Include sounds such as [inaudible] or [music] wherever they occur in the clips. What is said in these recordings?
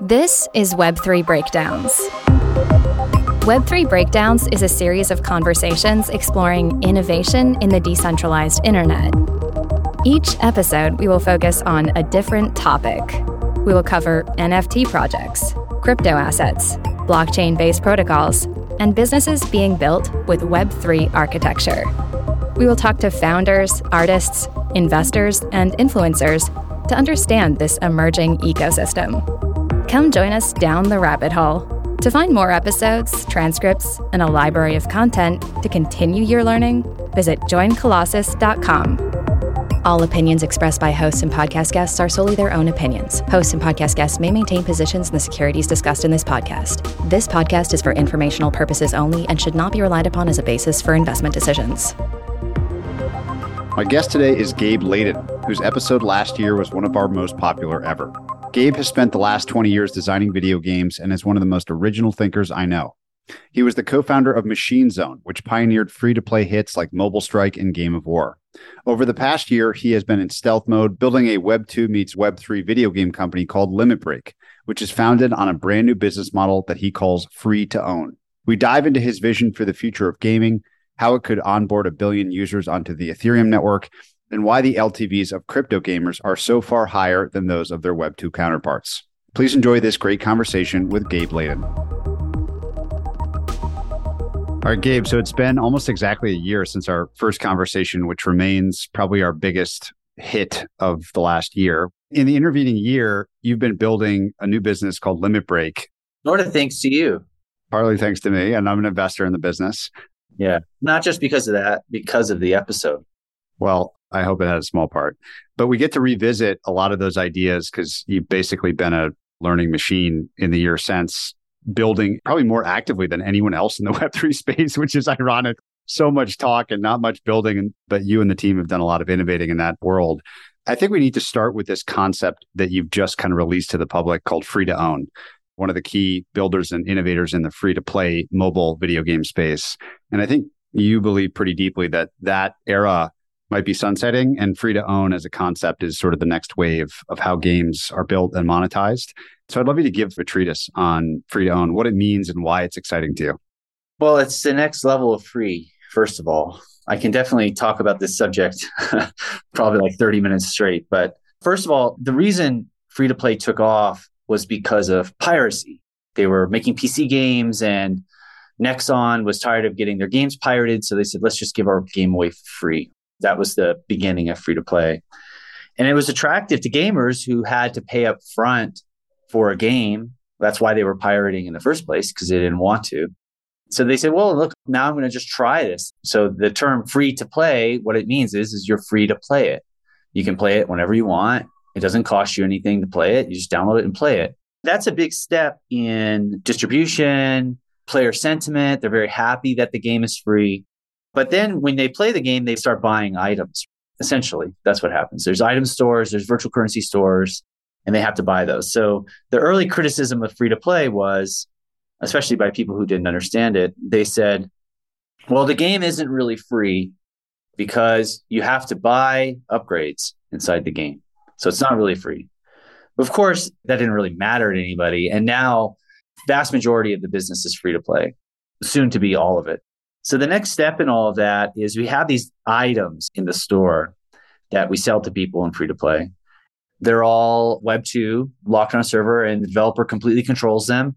This is Web3 Breakdowns. Web3 Breakdowns is a series of conversations exploring innovation in the decentralized internet. Each episode, we will focus on a different topic. We will cover NFT projects, crypto assets, blockchain based protocols, and businesses being built with Web3 architecture. We will talk to founders, artists, investors, and influencers to understand this emerging ecosystem. Come join us down the rabbit hole. To find more episodes, transcripts, and a library of content to continue your learning, visit joincolossus.com. All opinions expressed by hosts and podcast guests are solely their own opinions. Hosts and podcast guests may maintain positions in the securities discussed in this podcast. This podcast is for informational purposes only and should not be relied upon as a basis for investment decisions. My guest today is Gabe Leydon, whose episode last year was one of our most popular ever. Gabe has spent the last 20 years designing video games and is one of the most original thinkers I know. He was the co founder of Machine Zone, which pioneered free to play hits like Mobile Strike and Game of War. Over the past year, he has been in stealth mode building a Web 2 meets Web 3 video game company called Limit Break, which is founded on a brand new business model that he calls free to own. We dive into his vision for the future of gaming, how it could onboard a billion users onto the Ethereum network, and why the LTVs of crypto gamers are so far higher than those of their Web2 counterparts. Please enjoy this great conversation with Gabe Leydon. All right, Gabe. So it's been almost exactly a year since our first conversation, which remains probably our biggest hit of the last year. In the intervening year, you've been building a new business called Limit Break. Sort of thanks to you. Partly thanks to me, and I'm an investor in the business. Yeah. Not just because of that, because of the episode. Well, I hope it had a small part. But we get to revisit a lot of those ideas because you've basically been a learning machine in the year since, building probably more actively than anyone else in the [laughs] Web3 space, which is ironic. So much talk and not much building, but you and the team have done a lot of innovating in that world. I think we need to start with this concept that you've just kind of released to the public called free to own. One of the key builders and innovators in the free to play mobile video game space. And I think you believe pretty deeply that that era might be sunsetting and free to own as a concept is sort of the next wave of how games are built and monetized. So I'd love you to give a treatise on free to own, what it means and why it's exciting to you. Well, it's the next level of free, first of all. I can definitely talk about this subject [laughs] probably like 30 minutes straight. But first of all, the reason free to play took off was because of piracy. They were making PC games and Nexon was tired of getting their games pirated. So they said, let's just give our game away free. That was the beginning of free to play. And it was attractive to gamers who had to pay up front for a game. That's why they were pirating in the first place because they didn't want to. So they said, well, look, now I'm going to just try this. So the term free to play, what it means is, is you're free to play it. You can play it whenever you want. It doesn't cost you anything to play it. You just download it and play it. That's a big step in distribution, player sentiment. They're very happy that the game is free. But then when they play the game, they start buying items. Essentially, that's what happens. There's item stores, there's virtual currency stores, and they have to buy those. So the early criticism of free to play was, especially by people who didn't understand it, they said, well, the game isn't really free because you have to buy upgrades inside the game. So it's not really free. Of course, that didn't really matter to anybody. And now, vast majority of the business is free to play, soon to be all of it. So the next step in all of that is we have these items in the store that we sell to people in free to play. They're all Web 2 locked on a server, and the developer completely controls them.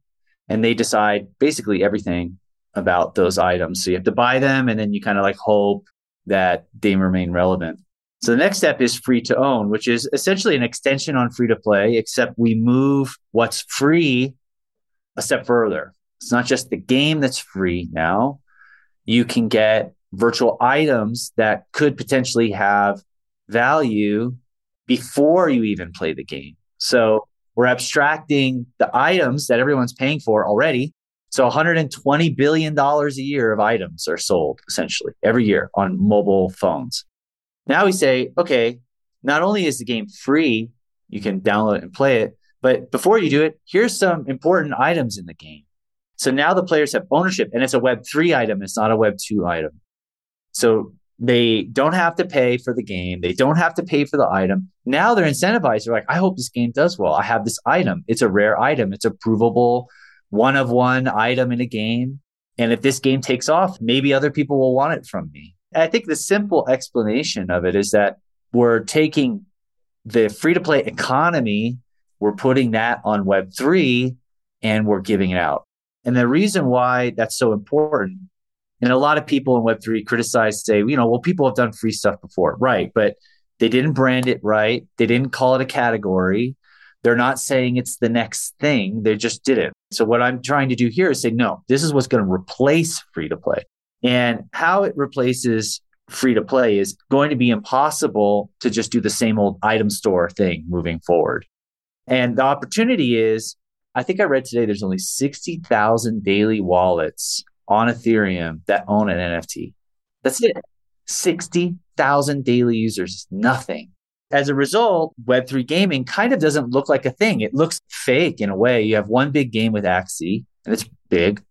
And they decide basically everything about those items. So you have to buy them, and then you kind of like hope that they remain relevant. So the next step is free to own, which is essentially an extension on free to play, except we move what's free a step further. It's not just the game that's free now, you can get virtual items that could potentially have value before you even play the game. So we're abstracting the items that everyone's paying for already. So $120 billion a year of items are sold essentially every year on mobile phones. Now we say, okay, not only is the game free, you can download it and play it, but before you do it, here's some important items in the game. So now the players have ownership and it's a Web3 item. It's not a Web2 item. So They don't have to pay for the game. They don't have to pay for the item. Now they're incentivized. They're like, I hope this game does well. I have this item. It's a rare item. It's a provable one of one item in a game. And if this game takes off, maybe other people will want it from me. I think the simple explanation of it is that we're taking the free to play economy, we're putting that on Web3 and we're giving it out. And the reason why that's so important, and a lot of people in Web3 criticize, say, you know, well, people have done free stuff before. Right. But they didn't brand it right. They didn't call it a category. They're not saying it's the next thing. They just did it. So what I'm trying to do here is say, no, this is what's going to replace free to play. And how it replaces free to play is going to be impossible to just do the same old item store thing moving forward. And the opportunity is I think I read today there's only 60,000 daily wallets on Ethereum that own an NFT. That's it. 60,000 daily users, nothing. As a result, Web3 gaming kind of doesn't look like a thing. It looks fake in a way. You have one big game with Axie, and it's big.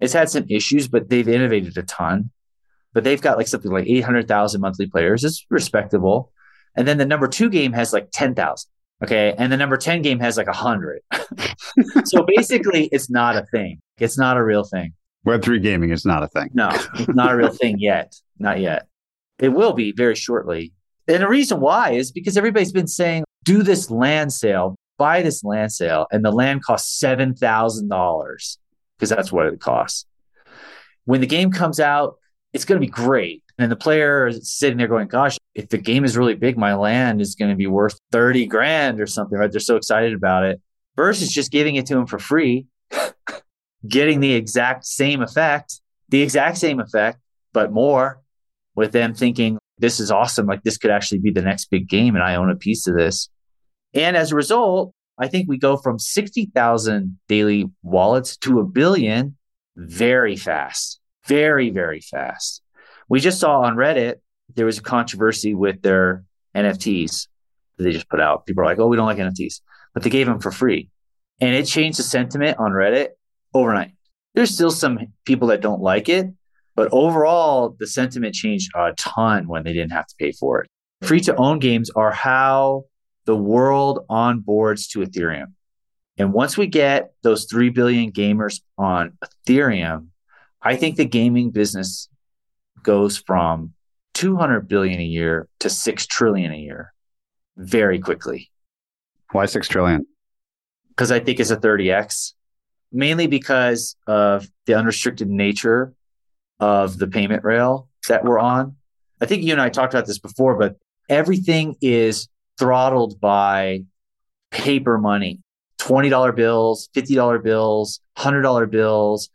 It's had some issues, but they've innovated a ton. But they've got like something like 800,000 monthly players. It's respectable. And then the number two game has like 10,000. Okay. And the number 10 game has like a hundred. [laughs] so basically it's not a thing. It's not a real thing. Web3 gaming is not a thing. No, it's not a real thing yet. Not yet. It will be very shortly. And the reason why is because everybody's been saying, do this land sale, buy this land sale, and the land costs $7,000 because that's what it costs. When the game comes out, it's going to be great. And the player is sitting there going, gosh, if the game is really big, my land is going to be worth 30 grand or something, right? They're so excited about it versus just giving it to them for free, [laughs] getting the exact same effect, the exact same effect, but more with them thinking, this is awesome. Like this could actually be the next big game and I own a piece of this. And as a result, I think we go from 60,000 daily wallets to a billion very fast, very, very fast. We just saw on Reddit there was a controversy with their NFTs that they just put out. People are like, oh, we don't like NFTs, but they gave them for free. And it changed the sentiment on Reddit overnight. There's still some people that don't like it, but overall, the sentiment changed a ton when they didn't have to pay for it. Free to own games are how the world onboards to Ethereum. And once we get those 3 billion gamers on Ethereum, I think the gaming business goes from 200 billion a year to 6 trillion a year very quickly. Why 6 trillion? Because I think it's a 30x, mainly because of the unrestricted nature of the payment rail that we're on. I think you and I talked about this before, but everything is throttled by paper money $20 bills, $50 bills, $100 bills,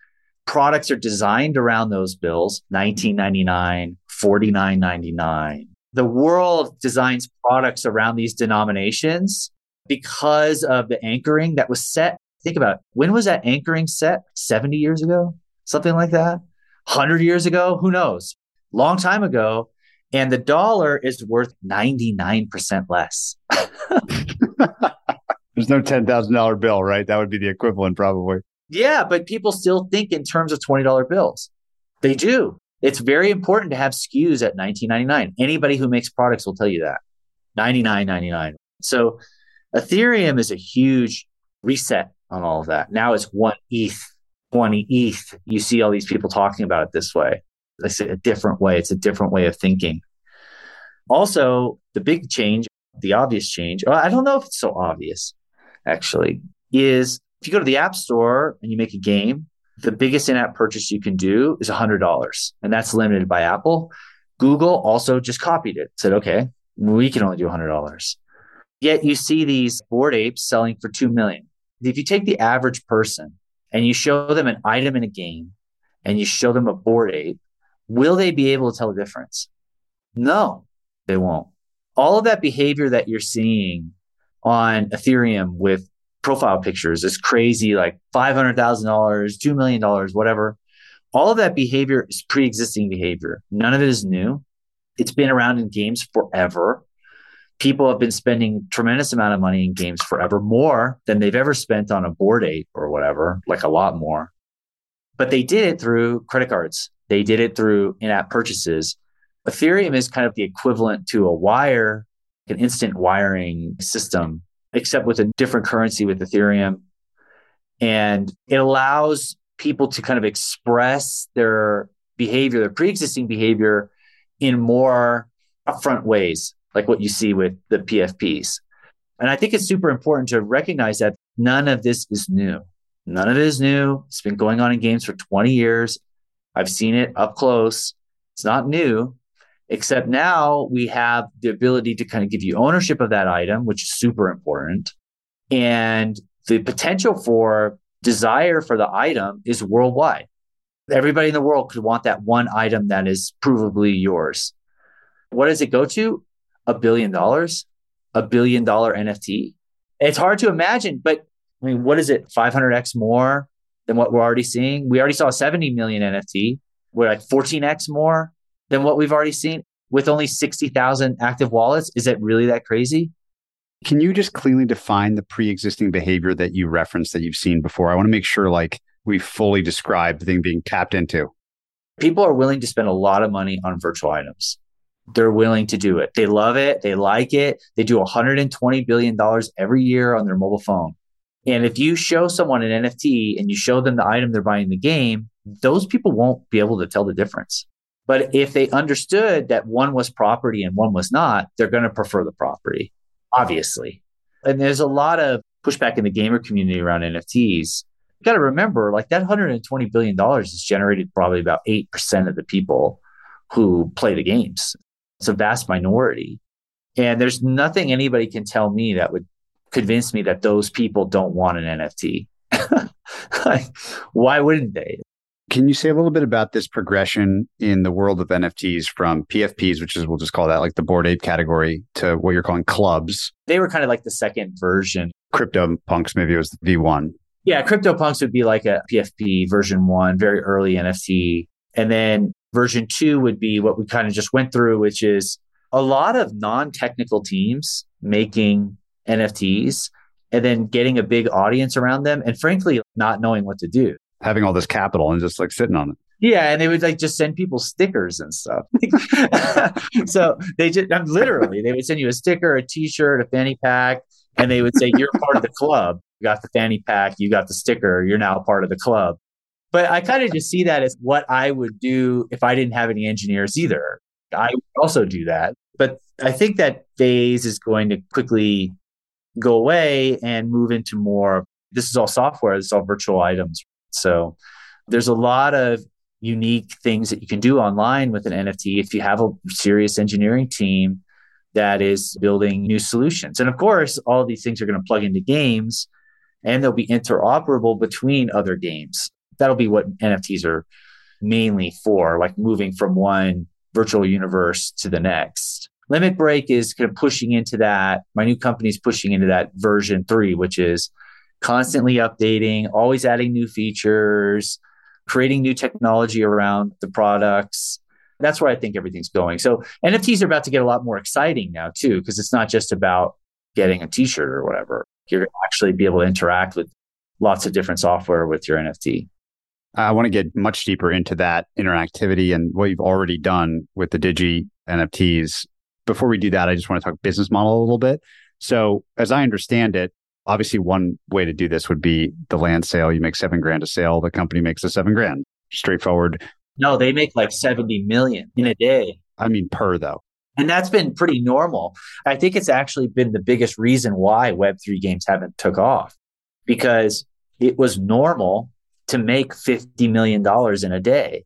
products are designed around those bills 1999 49.99 the world designs products around these denominations because of the anchoring that was set. Think about it. when was that anchoring set? 70 years ago? Something like that? 100 years ago? Who knows? Long time ago. And the dollar is worth 99% less. [laughs] [laughs] There's no $10,000 bill right? That would be the equivalent probably yeah, but people still think in terms of $20 bills. They do. It's very important to have SKUs at 19.99. Anybody who makes products will tell you that. 99.99. So Ethereum is a huge reset on all of that. Now it's one ETH, 20 ETH. You see all these people talking about it this way. It's a different way. It's a different way of thinking. Also, the big change, the obvious change, I don't know if it's so obvious actually, is if you go to the App Store and you make a game, the biggest in app purchase you can do is $100. And that's limited by Apple. Google also just copied it, said, okay, we can only do $100. Yet you see these Bored Apes selling for 2 million. If you take the average person and you show them an item in a game and you show them a Bored Ape, will they be able to tell the difference? No, they won't. All of that behavior that you're seeing on Ethereum with profile pictures, this crazy like $500,000, $2 million, whatever. All of that behavior is pre existing behavior. None of it is new. It's been around in games forever. People have been spending tremendous amount of money in games forever, more than they've ever spent on a Bored Ape or whatever, like a lot more. But they did it through credit cards. They did it through in app purchases. Ethereum is kind of the equivalent to a wire, an instant wiring system, except with a different currency with Ethereum. And it allows people to kind of express their behavior, their pre existing behavior in more upfront ways, like what you see with the PFPs. And I think it's super important to recognize that none of this is new. None of it is new. It's been going on in games for 20 years. I've seen it up close. It's not new, except now we have the ability to kind of give you ownership of that item, which is super important. And the potential for desire for the item is worldwide. Everybody in the world could want that one item that is provably yours. What does it go to? A billion dollars, a billion dollar NFT. It's hard to imagine, but I mean, what is it? 500x more than what we're already seeing? We already saw 70 million NFT. We're like 14x more than what we've already seen with only 60,000 active wallets. Is it really that crazy? Can you just clearly define the pre-existing behavior that you referenced that you've seen before? I want to make sure like we fully describe the thing being tapped into. People are willing to spend a lot of money on virtual items. They're willing to do it. They love it. They like it. They do $120 billion every year on their mobile phone. And if you show someone an NFT and you show them the item they're buying in the game, those people won't be able to tell the difference. But if they understood that one was property and one was not, they're going to prefer the property, obviously. And there's a lot of pushback in the gamer community around NFTs. You got to remember, like that $120 billion is generated probably about 8% of the people who play the games. It's a vast minority. And there's nothing anybody can tell me that would convince me that those people don't want an NFT. [laughs] like, why wouldn't they? Can you say a little bit about this progression in the world of NFTs from PFPs, which is we'll just call that like the Bored Ape category, to what you're calling clubs? They were kind of like the second version. Crypto punks, maybe it was V1. Yeah, CryptoPunks would be like a PFP version one, very early NFT. And then version two would be what we kind of just went through, which is a lot of non technical teams making NFTs and then getting a big audience around them and frankly not knowing what to do. Having all this capital and just like sitting on it. Yeah, and they would like just send people stickers and stuff. [laughs] so they just I'm literally they would send you a sticker, a T-shirt, a fanny pack, and they would say you're part of the club. You got the fanny pack, you got the sticker, you're now part of the club. But I kind of just see that as what I would do if I didn't have any engineers either. I would also do that. But I think that phase is going to quickly go away and move into more this is all software this is all virtual items so there's a lot of unique things that you can do online with an nft if you have a serious engineering team that is building new solutions. And of course all these things are going to plug into games and they'll be interoperable between other games. That'll be what nfts are mainly for like moving from one virtual universe to the next. Limit Break is kind of pushing into that. My new company is pushing into that version three, which is constantly updating, always adding new features, creating new technology around the products. That's where I think everything's going. So NFTs are about to get a lot more exciting now too, because it's not just about getting a t-shirt or whatever. You're actually be able to interact with lots of different software with your NFT. I want to get much deeper into that interactivity and what you've already done with the Digi NFTs before we do that, I just want to talk business model a little bit. So, as I understand it, obviously one way to do this would be the land sale. You make seven grand a sale, the company makes a seven grand. Straightforward. No, they make like 70 million in a day. I mean, per though. And that's been pretty normal. I think it's actually been the biggest reason why Web3 games haven't took off because it was normal to make $50 million in a day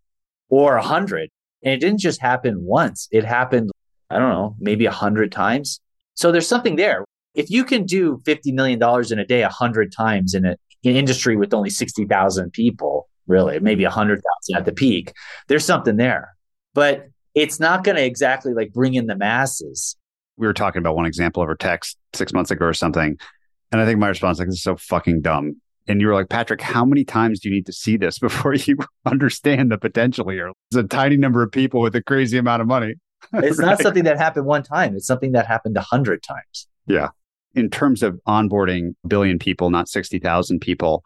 or a hundred. And it didn't just happen once. It happened I don't know, maybe a hundred times. So there's something there. If you can do $50 million in a day, a hundred times in, a, in an industry with only 60,000 people, really, maybe a hundred thousand at the peak, there's something there, but it's not going to exactly like bring in the masses. We were talking about one example over text six months ago or something. And I think my response like, this is so fucking dumb. And you were like, Patrick, how many times do you need to see this [laughs] before you understand the potential here? It's a tiny number of people with a crazy amount of money. [laughs] It's right. not something that happened one time. It's something that happened a hundred times. Yeah. In terms of onboarding a billion people, not 60,000 people,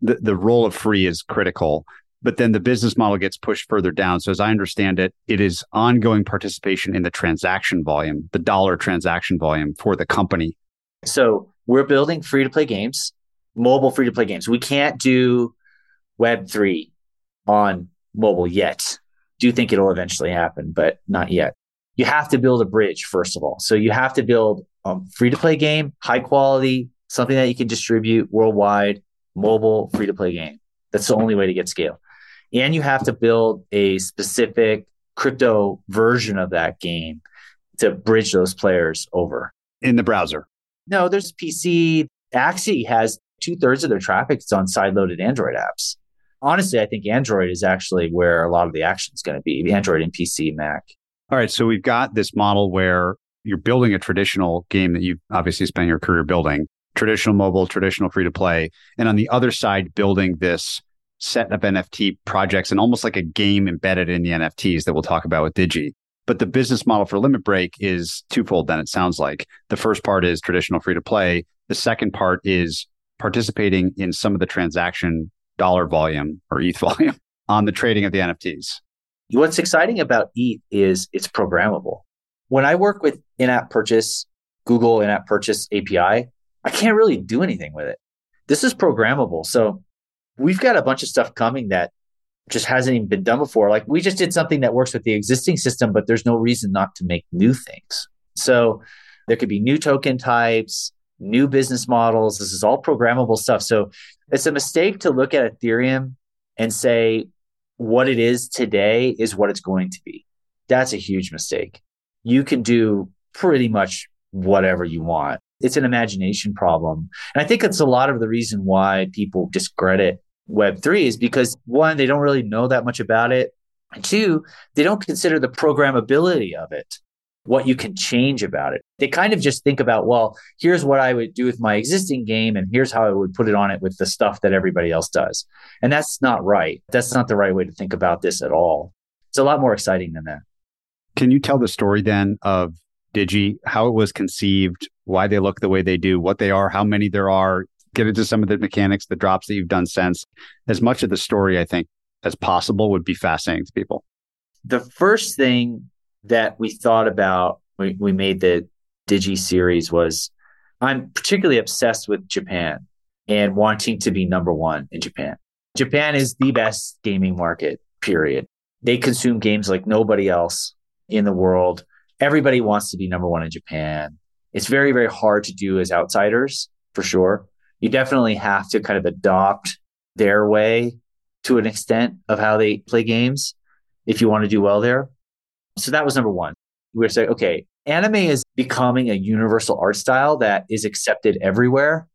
the, the role of free is critical. but then the business model gets pushed further down. So as I understand it, it is ongoing participation in the transaction volume, the dollar transaction volume for the company. So we're building free to play games, mobile free to play games. We can't do Web3 on mobile yet. Do you think it'll eventually happen, but not yet. You have to build a bridge, first of all. So you have to build a free to play game, high quality, something that you can distribute worldwide, mobile free to play game. That's the only way to get scale and you have to build a specific crypto version of that game to bridge those players over in the browser. No, there's PC. Axie has two thirds of their traffic is on side-loaded Android apps. Honestly, I think Android is actually where a lot of the action is going to be. Android and PC, Mac. All right, so we've got this model where you're building a traditional game that you've obviously spent your career building, traditional mobile, traditional free to play, and on the other side, building this set of NFT projects and almost like a game embedded in the NFTs that we'll talk about with Digi. But the business model for Limit Break is twofold, then it sounds like. The first part is traditional free to play. The second part is participating in some of the transaction dollar volume or ETH [laughs] volume on the trading of the NFTs. What's exciting about ETH is it's programmable. When I work with in app purchase, Google in app purchase API, I can't really do anything with it. This is programmable. So we've got a bunch of stuff coming that just hasn't even been done before. Like we just did something that works with the existing system, but there's no reason not to make new things. So there could be new token types, new business models. This is all programmable stuff. So it's a mistake to look at Ethereum and say what it is today is what it's going to be. That's a huge mistake. You can do pretty much whatever you want. It's an imagination problem. And I think it's a lot of the reason why people discredit Web3 is because one, they don't really know that much about it. And two, they don't consider the programmability of it, what you can change about it. They kind of just think about, well, here's what I would do with my existing game, and here's how I would put it on it with the stuff that everybody else does. And that's not right. That's not the right way to think about this at all. It's a lot more exciting than that. Can you tell the story then of Digi, how it was conceived, why they look the way they do, what they are, how many there are, get into some of the mechanics, the drops that you've done since. As much of the story, I think, as possible would be fascinating to people. The first thing that we thought about when we made the Digi series was I'm particularly obsessed with Japan and wanting to be number one in Japan. Japan is the best gaming market, period. They consume games like nobody else in the world. Everybody wants to be number one in Japan. It's very, very hard to do as outsiders, for sure you definitely have to kind of adopt their way to an extent of how they play games if you want to do well there. So that was number one. We were saying, okay, anime is becoming a universal art style that is accepted everywhere.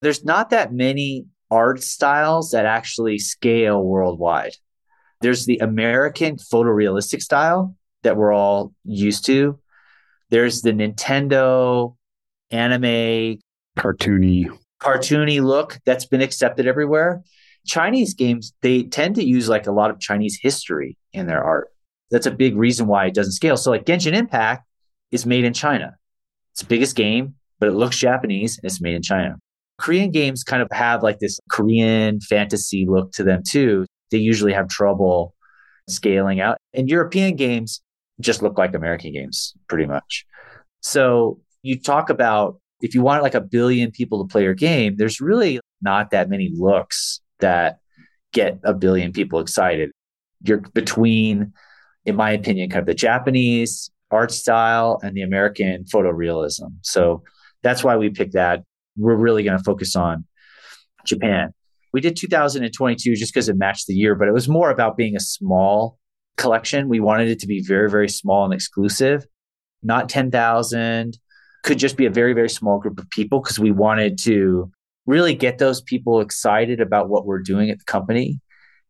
There's not that many art styles that actually scale worldwide. There's the American photorealistic style that we're all used to. There's the Nintendo anime cartoony cartoony look that's been accepted everywhere. Chinese games, they tend to use like a lot of Chinese history in their art. That's a big reason why it doesn't scale. So like Genshin Impact is made in China. It's the biggest game, but it looks Japanese and it's made in China. Korean games kind of have like this Korean fantasy look to them too. They usually have trouble scaling out. And European games just look like American games pretty much. So you talk about if you want like a billion people to play your game, there's really not that many looks that get a billion people excited. You're between, in my opinion, kind of the Japanese art style and the American photorealism. So that's why we picked that. We're really going to focus on Japan. We did 2022 just because it matched the year, but it was more about being a small collection. We wanted it to be very, very small and exclusive, not 10,000, could just be a very, very small group of people because we wanted to really get those people excited about what we're doing at the company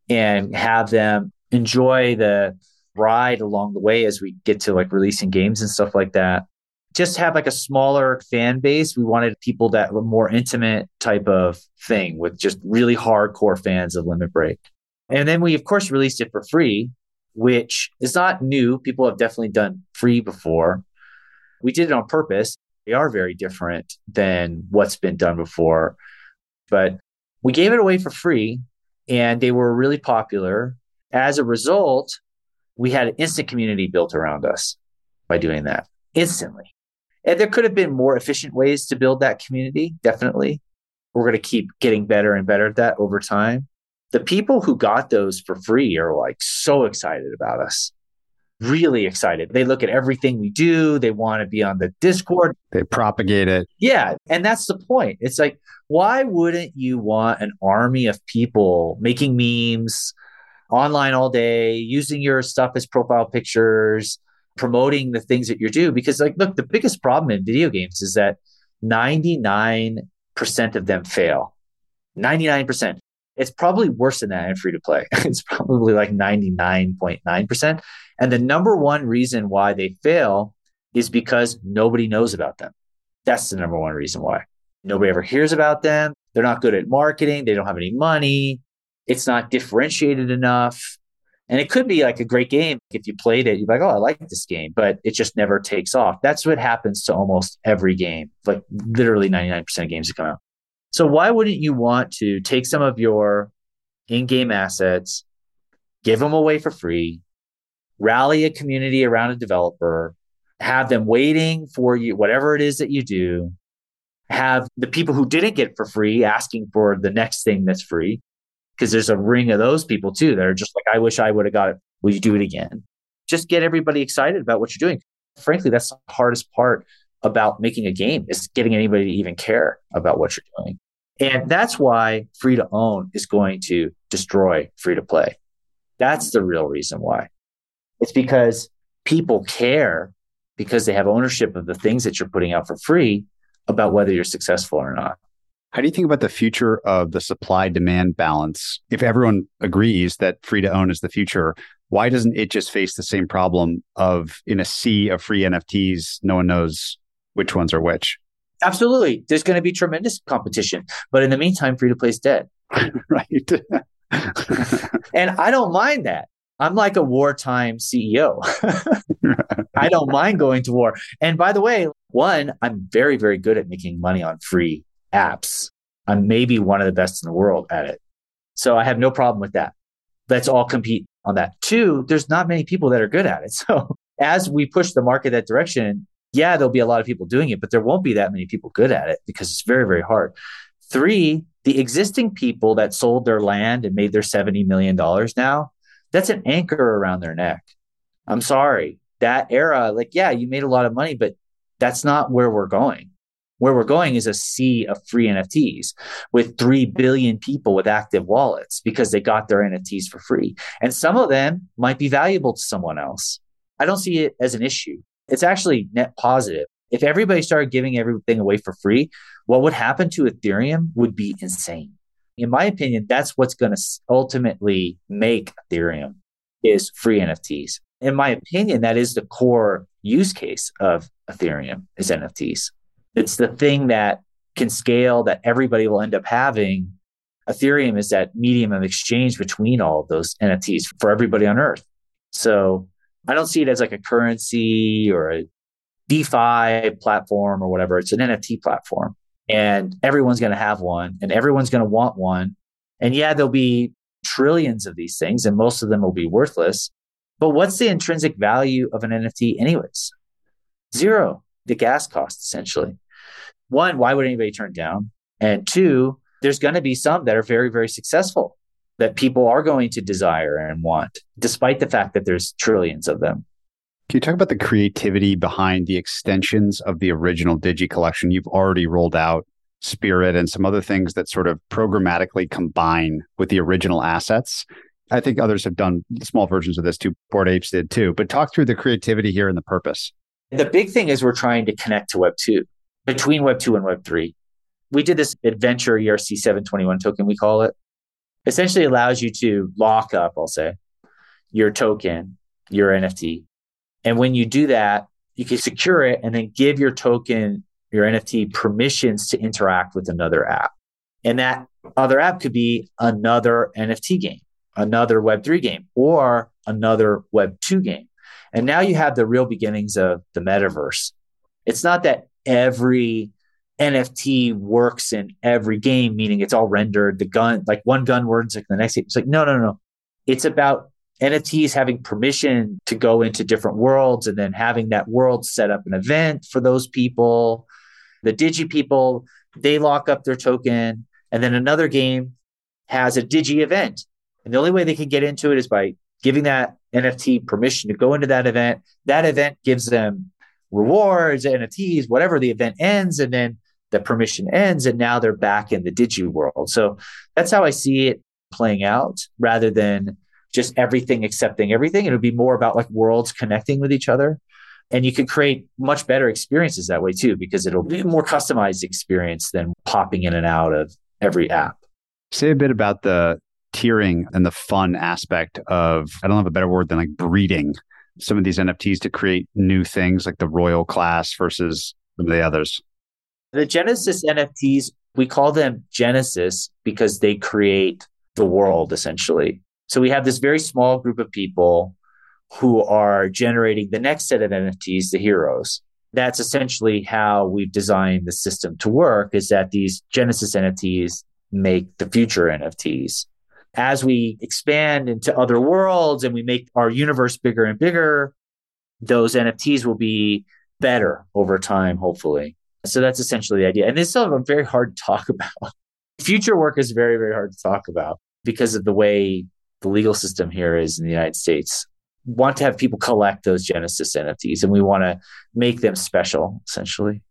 and have them enjoy the ride along the way as we get to like releasing games and stuff like that. Just have like a smaller fan base. We wanted people that were more intimate type of thing with just really hardcore fans of Limit Break. And then we, of course, released it for free, which is not new. People have definitely done free before. We did it on purpose. They are very different than what's been done before. But we gave it away for free. and they were really popular. As a result, we had an instant community built around us by doing that instantly. And there could have been more efficient ways to build that community, definitely. We're going to keep getting better and better at that over time. The people who got those for free are like so excited about us really excited. They look at everything we do. They want to be on the Discord. They propagate it. Yeah. And that's the point. It's like, why wouldn't you want an army of people making memes online all day, using your stuff as profile pictures, promoting the things that you do? Because, like, look, the biggest problem in video games is that 99% of them fail. 99%. It's probably worse than that in free to play. [laughs] it's probably like 99.9%. And the number one reason why they fail is because nobody knows about them. That's the number one reason why. Nobody ever hears about them. They're not good at marketing. They don't have any money. It's not differentiated enough. And it could be like a great game. If you played it, you're like, oh, I like this game, but it just never takes off. That's what happens to almost every game, like literally 99% of games that come out. So why wouldn't you want to take some of your in-game assets, give them away for free, rally a community around a developer, have them waiting for you, whatever it is that you do, have the people who didn't get for free asking for the next thing that's free. Because there's a ring of those people too that are just like, I wish I would have got it. Will you do it again? Just get everybody excited about what you're doing. Frankly, that's the hardest part about making a game is getting anybody to even care about what you're doing. And that's why free to own is going to destroy free to play. That's the real reason why. It's because people care because they have ownership of the things that you're putting out for free about whether you're successful or not. How do you think about the future of the supply demand balance? If everyone agrees that free to own is the future, why doesn't it just face the same problem of in a sea of free NFTs, no one knows which ones are which? Absolutely. There's going to be tremendous competition. But in the meantime, free to play is dead. [laughs] right. [laughs] and I don't mind that. I'm like a wartime CEO. [laughs] I don't mind going to war. And by the way, one, I'm very, very good at making money on free apps. I'm maybe one of the best in the world at it. So I have no problem with that. Let's all compete on that. Two, there's not many people that are good at it. [laughs] So as we push the market that direction, yeah, there'll be a lot of people doing it, but there won't be that many people good at it because it's very, very hard. Three, the existing people that sold their land and made their $70 million now, that's an anchor around their neck. I'm sorry. That era, like, yeah, you made a lot of money, but that's not where we're going. Where we're going is a sea of free NFTs with 3 billion people with active wallets because they got their NFTs for free. And some of them might be valuable to someone else. I don't see it as an issue. It's actually net positive. If everybody started giving everything away for free, what would happen to Ethereum would be insane in my opinion, that's what's going to ultimately make Ethereum is free NFTs. In my opinion, that is the core use case of Ethereum is NFTs. It's the thing that can scale that everybody will end up having. Ethereum is that medium of exchange between all of those NFTs for everybody on earth. So I don't see it as like a currency or a DeFi platform or whatever. It's an NFT platform and everyone's going to have one and everyone's going to want one. And yeah, there'll be trillions of these things and most of them will be worthless. But what's the intrinsic value of an NFT, anyways? Zero, the gas cost, essentially. One, why would anybody turn down? And two, there's going to be some that are very, very successful that people are going to desire and want, despite the fact that there's trillions of them. Can you talk about the creativity behind the extensions of the original Digi collection? You've already rolled out Spirit and some other things that sort of programmatically combine with the original assets. I think others have done small versions of this too. Bored Apes did too. But talk through the creativity here and the purpose. The big thing is we're trying to connect to Web 2, between Web 2 and Web 3. We did this adventure ERC 721 token, we call it. Essentially allows you to lock up, I'll say, your token, your NFT, and when you do that, you can secure it and then give your token, your NFT permissions to interact with another app. And that other app could be another NFT game, another Web3 game, or another Web2 game. And now you have the real beginnings of the metaverse. It's not that every NFT works in every game, meaning it's all rendered. The gun, like one gun words like the next. It's like, no, no, no. It's about NFTs having permission to go into different worlds and then having that world set up an event for those people. The Digi people, they lock up their token. And then another game has a Digi event. And the only way they can get into it is by giving that NFT permission to go into that event. That event gives them rewards, NFTs, whatever. The event ends and then the permission ends and now they're back in the Digi world. So that's how I see it playing out rather than just everything accepting everything. It would be more about like worlds connecting with each other. And you could create much better experiences that way too, because it'll be a more customized experience than popping in and out of every app. Say a bit about the tiering and the fun aspect of, I don't have a better word than like breeding some of these NFTs to create new things like the royal class versus the others. The Genesis NFTs, we call them Genesis because they create the world essentially. So we have this very small group of people who are generating the next set of NFTs, the heroes. That's essentially how we've designed the system to work is that these Genesis NFTs make the future NFTs. As we expand into other worlds and we make our universe bigger and bigger, those NFTs will be better over time, hopefully. So that's essentially the idea. And this is still very hard to talk [laughs] about. Future work is very, very hard to talk about because of the way the legal system here is in the United States. Want to have people collect those Genesis NFTs and we want to make them special, essentially.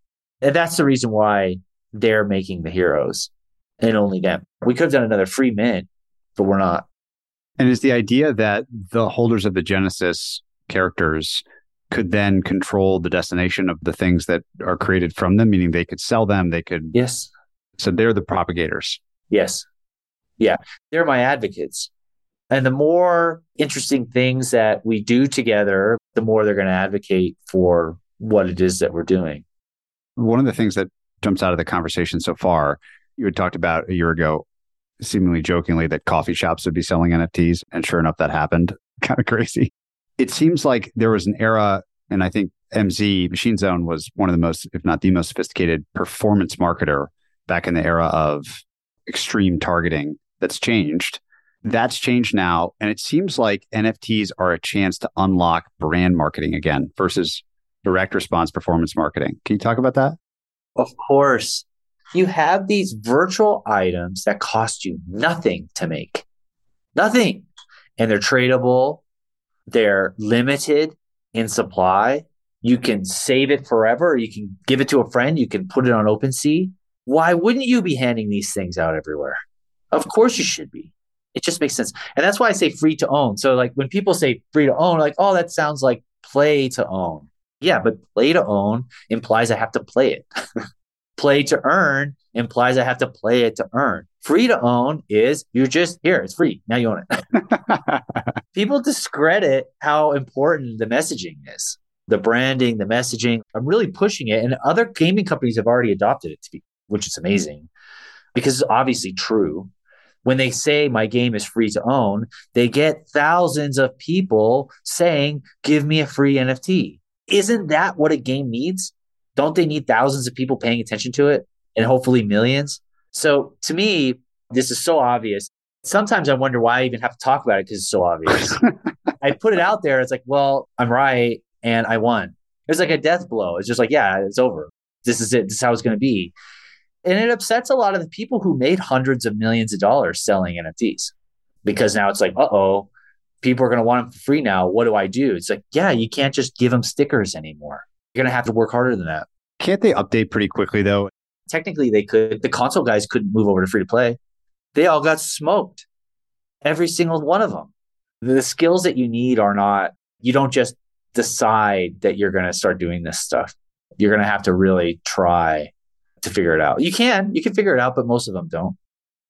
And that's the reason why they're making the heroes and only them. We could have done another free mint, but we're not. And is the idea that the holders of the Genesis characters could then control the destination of the things that are created from them, meaning they could sell them, they could. Yes. So they're the propagators. Yes. Yeah. They're my advocates. And the more interesting things that we do together, the more they're going to advocate for what it is that we're doing. One of the things that jumps out of the conversation so far, you had talked about a year ago, seemingly jokingly, that coffee shops would be selling NFTs. And sure enough, that happened. [laughs] kind of crazy. It seems like there was an era, and I think MZ Machine Zone was one of the most, if not the most sophisticated performance marketer back in the era of extreme targeting that's changed that's changed now. And it seems like NFTs are a chance to unlock brand marketing again versus direct response performance marketing. Can you talk about that? Of course. You have these virtual items that cost you nothing to make, nothing. And they're tradable, they're limited in supply. You can save it forever. You can give it to a friend. You can put it on OpenSea. Why wouldn't you be handing these things out everywhere? Of course you should be. It just makes sense. And that's why I say free to own. So like when people say free to own, like, oh, that sounds like play to own. Yeah, but play to own implies I have to play it. [laughs] play to earn implies I have to play it to earn. Free to own is you're just here, it's free. Now you own it. [laughs] people discredit how important the messaging is. The branding, the messaging. I'm really pushing it. And other gaming companies have already adopted it to be, which is amazing because it's obviously true when they say my game is free to own, they get thousands of people saying, give me a free NFT. Isn't that what a game needs? Don't they need thousands of people paying attention to it and hopefully millions? So to me, this is so obvious. Sometimes I wonder why I even have to talk about it because it's so obvious. [laughs] I put it out there. It's like, well, I'm right and I won. It's like a death blow. It's just like, yeah, it's over. This is it. This is how it's going to be. And it upsets a lot of the people who made hundreds of millions of dollars selling NFTs because now it's like, uh oh, people are going to want them for free now. What do I do? It's like, yeah, you can't just give them stickers anymore. You're going to have to work harder than that. Can't they update pretty quickly though? Technically, they could. The console guys couldn't move over to free to play. They all got smoked. Every single one of them. The skills that you need are not, you don't just decide that you're going to start doing this stuff. You're going to have to really try to figure it out. You can, you can figure it out, but most of them don't.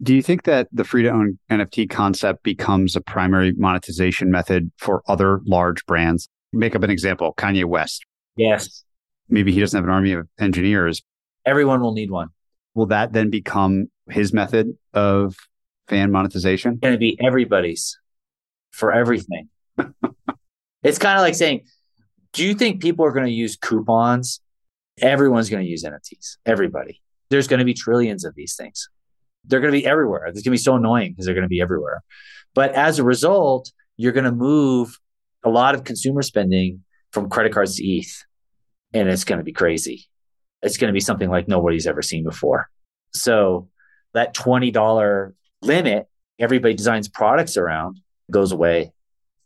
Do you think that the free to own NFT concept becomes a primary monetization method for other large brands? Make up an example Kanye West. Yes. Maybe he doesn't have an army of engineers. Everyone will need one. Will that then become his method of fan monetization? It's Going to be everybody's for everything. [laughs] it's kind of like saying, do you think people are going to use coupons everyone's going to use NFTs. Everybody. There's going to be trillions of these things. They're going to be everywhere. It's going to be so annoying because they're going to be everywhere. But as a result, you're going to move a lot of consumer spending from credit cards to ETH, and it's going to be crazy. It's going to be something like nobody's ever seen before. So that $20 limit everybody designs products around goes away.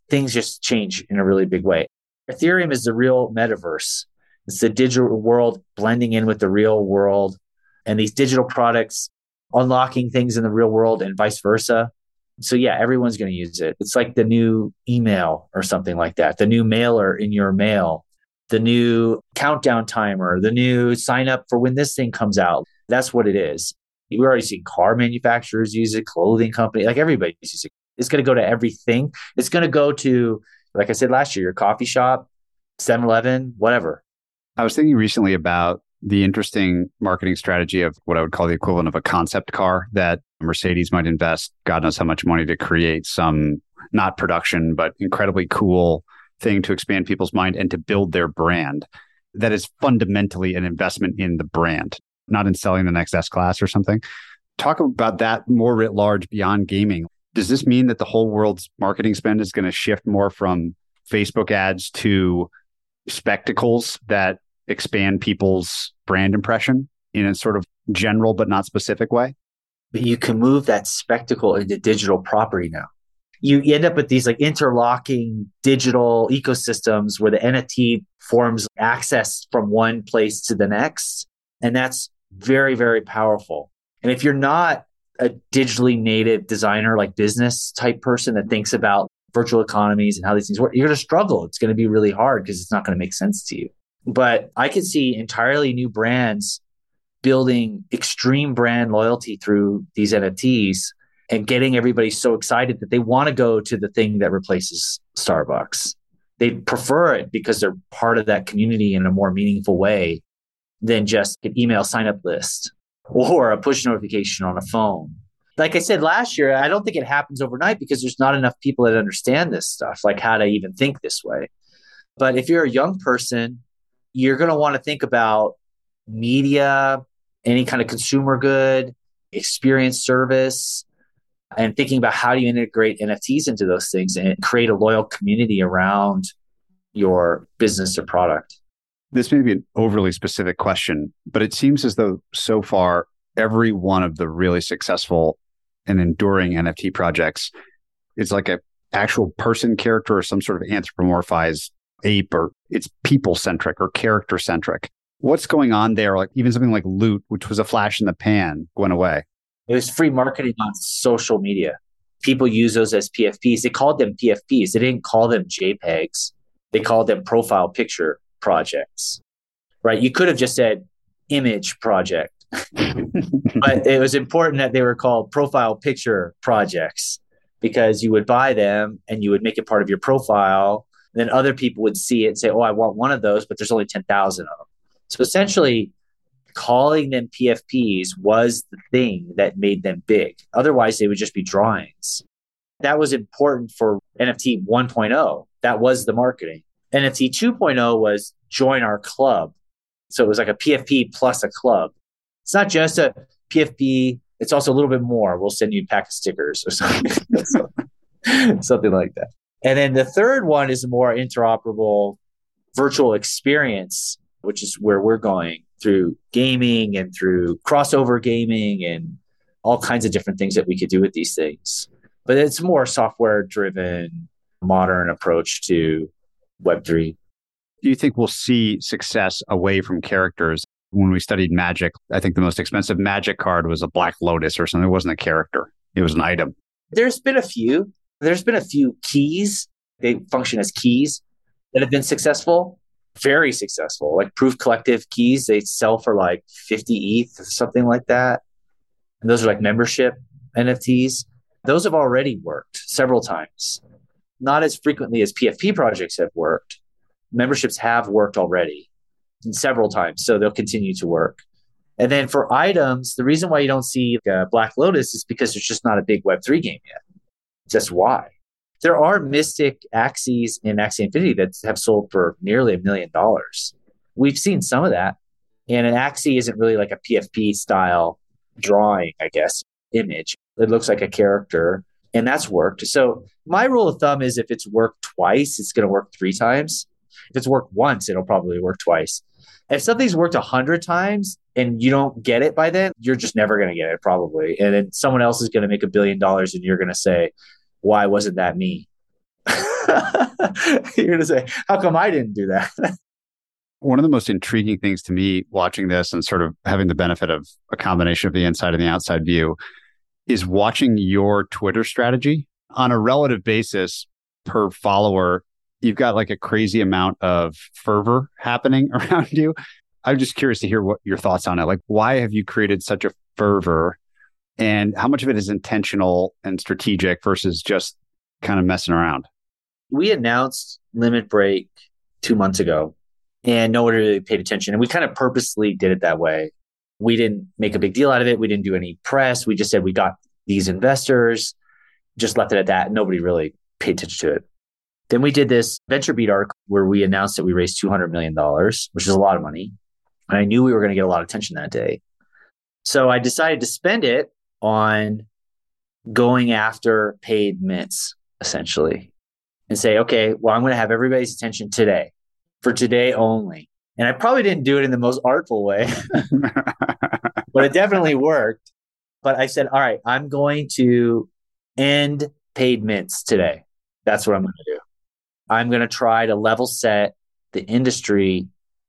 Things just change in a really big way. Ethereum is the real metaverse. It's the digital world blending in with the real world and these digital products unlocking things in the real world and vice versa. So yeah, everyone's going to use it. It's like the new email or something like that, the new mailer in your mail, the new countdown timer, the new sign up for when this thing comes out. That's what it is. We're already seeing car manufacturers use it, clothing company, like everybody's using it. It's going to go to everything. It's going to go to, like I said last year, your coffee shop, 7 Eleven, whatever. I was thinking recently about the interesting marketing strategy of what I would call the equivalent of a concept car that Mercedes might invest God knows how much money to create some not production, but incredibly cool thing to expand people's mind and to build their brand. That is fundamentally an investment in the brand, not in selling the next S class or something. Talk about that more writ large beyond gaming. Does this mean that the whole world's marketing spend is going to shift more from Facebook ads to spectacles that expand people's brand impression in a sort of general but not specific way? But you can move that spectacle into digital property now. You end up with these like interlocking digital ecosystems where the NFT forms access from one place to the next. And that's very, very powerful. And if you're not a digitally native designer, like business type person that thinks about virtual economies and how these things work, you're going to struggle. It's going to be really hard because it's not going to make sense to you. But I could see entirely new brands building extreme brand loyalty through these NFTs and getting everybody so excited that they want to go to the thing that replaces Starbucks. They prefer it because they're part of that community in a more meaningful way than just an email sign up list or a push notification on a phone. Like I said last year, I don't think it happens overnight because there's not enough people that understand this stuff, like how to even think this way. But if you're a young person, you're going to want to think about media, any kind of consumer good, experience service, and thinking about how do you integrate NFTs into those things and create a loyal community around your business or product. This may be an overly specific question, but it seems as though so far every one of the really successful and enduring NFT projects is like a actual person character or some sort of anthropomorphized ape or it's people centric or character centric. What's going on there? Like even something like Loot, which was a flash in the pan, went away. It was free marketing on social media. People use those as PFPs. They called them PFPs. They didn't call them JPEGs. They called them profile picture projects. Right? You could have just said image project. [laughs] but it was important that they were called profile picture projects because you would buy them and you would make it part of your profile then other people would see it and say, "Oh, I want one of those," but there's only ten thousand of them. So essentially, calling them PFPs was the thing that made them big. Otherwise, they would just be drawings. That was important for NFT 1.0. That was the marketing. NFT 2.0 was join our club. So it was like a PFP plus a club. It's not just a PFP, it's also a little bit more. We'll send you a pack of stickers or something, [laughs] something like that. And then the third one is a more interoperable virtual experience, which is where we're going through gaming and through crossover gaming and all kinds of different things that we could do with these things. But it's more software driven, modern approach to Web3. Do you think we'll see success away from characters? When we studied magic, I think the most expensive magic card was a Black Lotus or something. It wasn't a character, it was an item. There's been a few. There's been a few keys, they function as keys that have been successful, very successful. Like Proof Collective keys, they sell for like 50 ETH, something like that. And those are like membership NFTs. Those have already worked several times. Not as frequently as PFP projects have worked. Memberships have worked already several times, so they'll continue to work. And then for items, the reason why you don't see uh, Black Lotus is because there's just not a big Web3 game yet. Just why. There are Mystic Axies in Axie Infinity that have sold for nearly a million dollars. We've seen some of that. And an Axie isn't really like a PFP style drawing, I guess, image. It looks like a character, and that's worked. So my rule of thumb is if it's worked twice, it's going to work three times. If it's worked once, it'll probably work twice. If something's worked a hundred times and you don't get it by then, you're just never going to get it probably. And then someone else is going to make a billion dollars and you're going to say, why wasn't that me? [laughs] you're going to say, how come I didn't do that? [laughs] One of the most intriguing things to me watching this and sort of having the benefit of a combination of the inside and the outside view is watching your Twitter strategy on a relative basis per follower. You've got like a crazy amount of fervor happening [laughs] around you. I'm just curious to hear what your thoughts on it. Like, why have you created such a fervor and how much of it is intentional and strategic versus just kind of messing around? We announced Limit Break two months ago and no one really paid attention. And we kind of purposely did it that way. We didn't make a big deal out of it. We didn't do any press. We just said we got these investors, just left it at that. Nobody really paid attention to it. Then we did this VentureBeat arc where we announced that we raised $200 million, which is a lot of money. And I knew we were going to get a lot of attention that day. So I decided to spend it on going after paid mints, essentially, and say, okay, well, I'm going to have everybody's attention today for today only. And I probably didn't do it in the most artful way, [laughs] but it definitely worked. But I said, all right, I'm going to end paid mints today. That's what I'm going to do. I'm going to try to level set the industry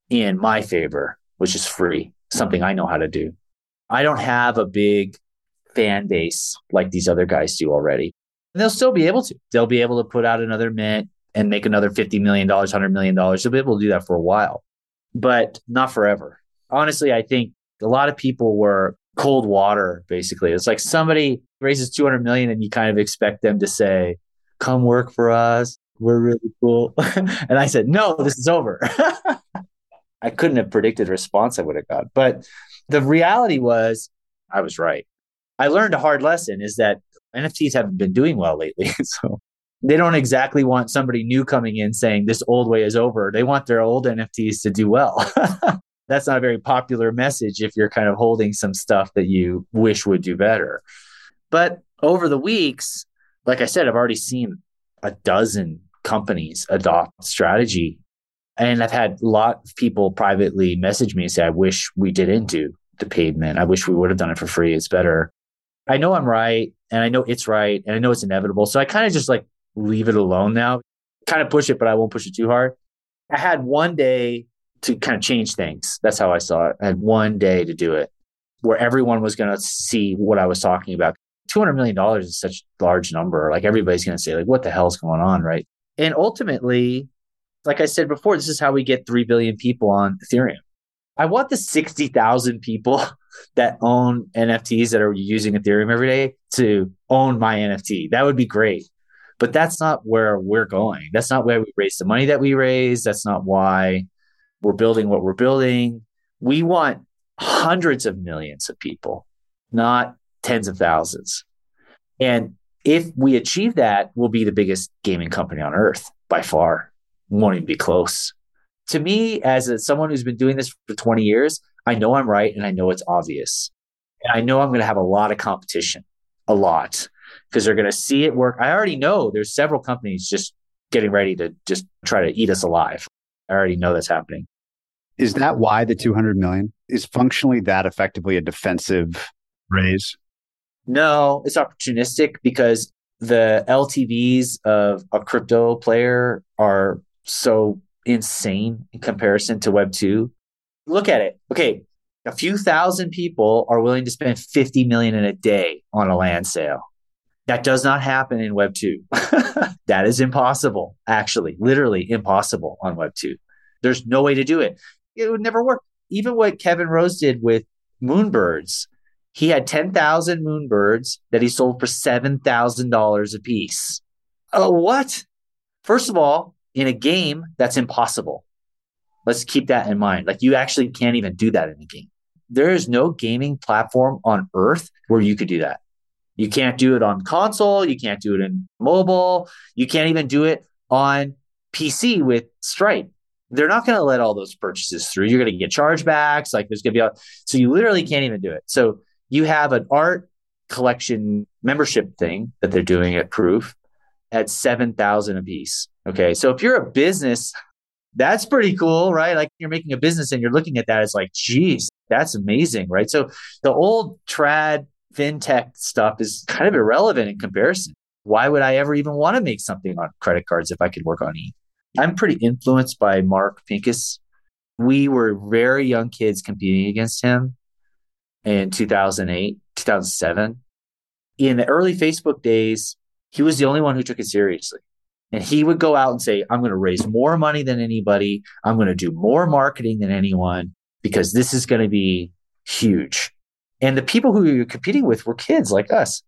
in my favor, which is free, something I know how to do. I don't have a big fan base like these other guys do already. And they'll still be able to. They'll be able to put out another mint and make another $50 million, $100 million. They'll be able to do that for a while, but not forever. Honestly, I think a lot of people were cold water, basically. It's like somebody raises 200 million and you kind of expect them to say, come work for us. We're really cool. [laughs] and I said, no, this is over. [laughs] I couldn't have predicted the response I would have got. But the reality was, I was right. I learned a hard lesson is that NFTs haven't been doing well lately. [laughs] so they don't exactly want somebody new coming in saying this old way is over. They want their old NFTs to do well. [laughs] That's not a very popular message if you're kind of holding some stuff that you wish would do better. But over the weeks, like I said, I've already seen a dozen companies adopt strategy. And I've had a lot of people privately message me and say, I wish we didn't do the paid mint. I wish we would have done it for free. It's better. I know I'm right and I know it's right and I know it's inevitable. So I kind of just like leave it alone now. Kind of push it, but I won't push it too hard. I had one day to kind of change things. That's how I saw it. I had one day to do it where everyone was going to see what I was talking about. $200 million is such a large number. Like everybody's going to say, like, what the hell's going on? Right. And ultimately, like I said before, this is how we get 3 billion people on Ethereum. I want the 60,000 people [laughs] that own NFTs that are using Ethereum every day to own my NFT. That would be great. But that's not where we're going. That's not where we raise the money that we raise. That's not why we're building what we're building. We want hundreds of millions of people, not tens of thousands. And if we achieve that, we'll be the biggest gaming company on earth by far. Won't even be close. To me, as a, someone who's been doing this for 20 years, I know I'm right and I know it's obvious. And I know I'm going to have a lot of competition, a lot because they're going to see it work. I already know there's several companies just getting ready to just try to eat us alive. I already know that's happening. Is that why the 200 million is functionally that effectively a defensive raise? No, it's opportunistic because the LTVs of a crypto player are so insane in comparison to Web 2. Look at it. Okay, a few thousand people are willing to spend 50 million in a day on a land sale. That does not happen in Web 2. [laughs] that is impossible, actually, literally impossible on Web 2. There's no way to do it. It would never work. Even what Kevin Rose did with Moonbirds, he had 10,000 Moonbirds that he sold for $7,000 a piece. Oh, what? First of all, in a game, that's impossible. Let's keep that in mind. Like, you actually can't even do that in a game. There is no gaming platform on earth where you could do that. You can't do it on console. You can't do it in mobile. You can't even do it on PC with Stripe. they're not going to let all those purchases through. You're going to get chargebacks. Like there's going to be, a, so you literally can't even do it. So you have an art collection membership thing that they're doing at Proof at 7,000 a piece. Okay. So if you're a business, that's pretty cool, right? Like you're making a business and you're looking at that as like, geez, that's amazing, right? So the old trad fintech stuff is kind of irrelevant in comparison. Why would I ever even want to make something on credit cards if I could work on ETH? I'm pretty influenced by Mark Pincus. We were very young kids competing against him in 2008, 2007. In the early Facebook days, he was the only one who took it seriously. And he would go out and say, I'm going to raise more money than anybody. I'm going to do more marketing than anyone because this is going to be huge. And the people who you're competing with were kids like us.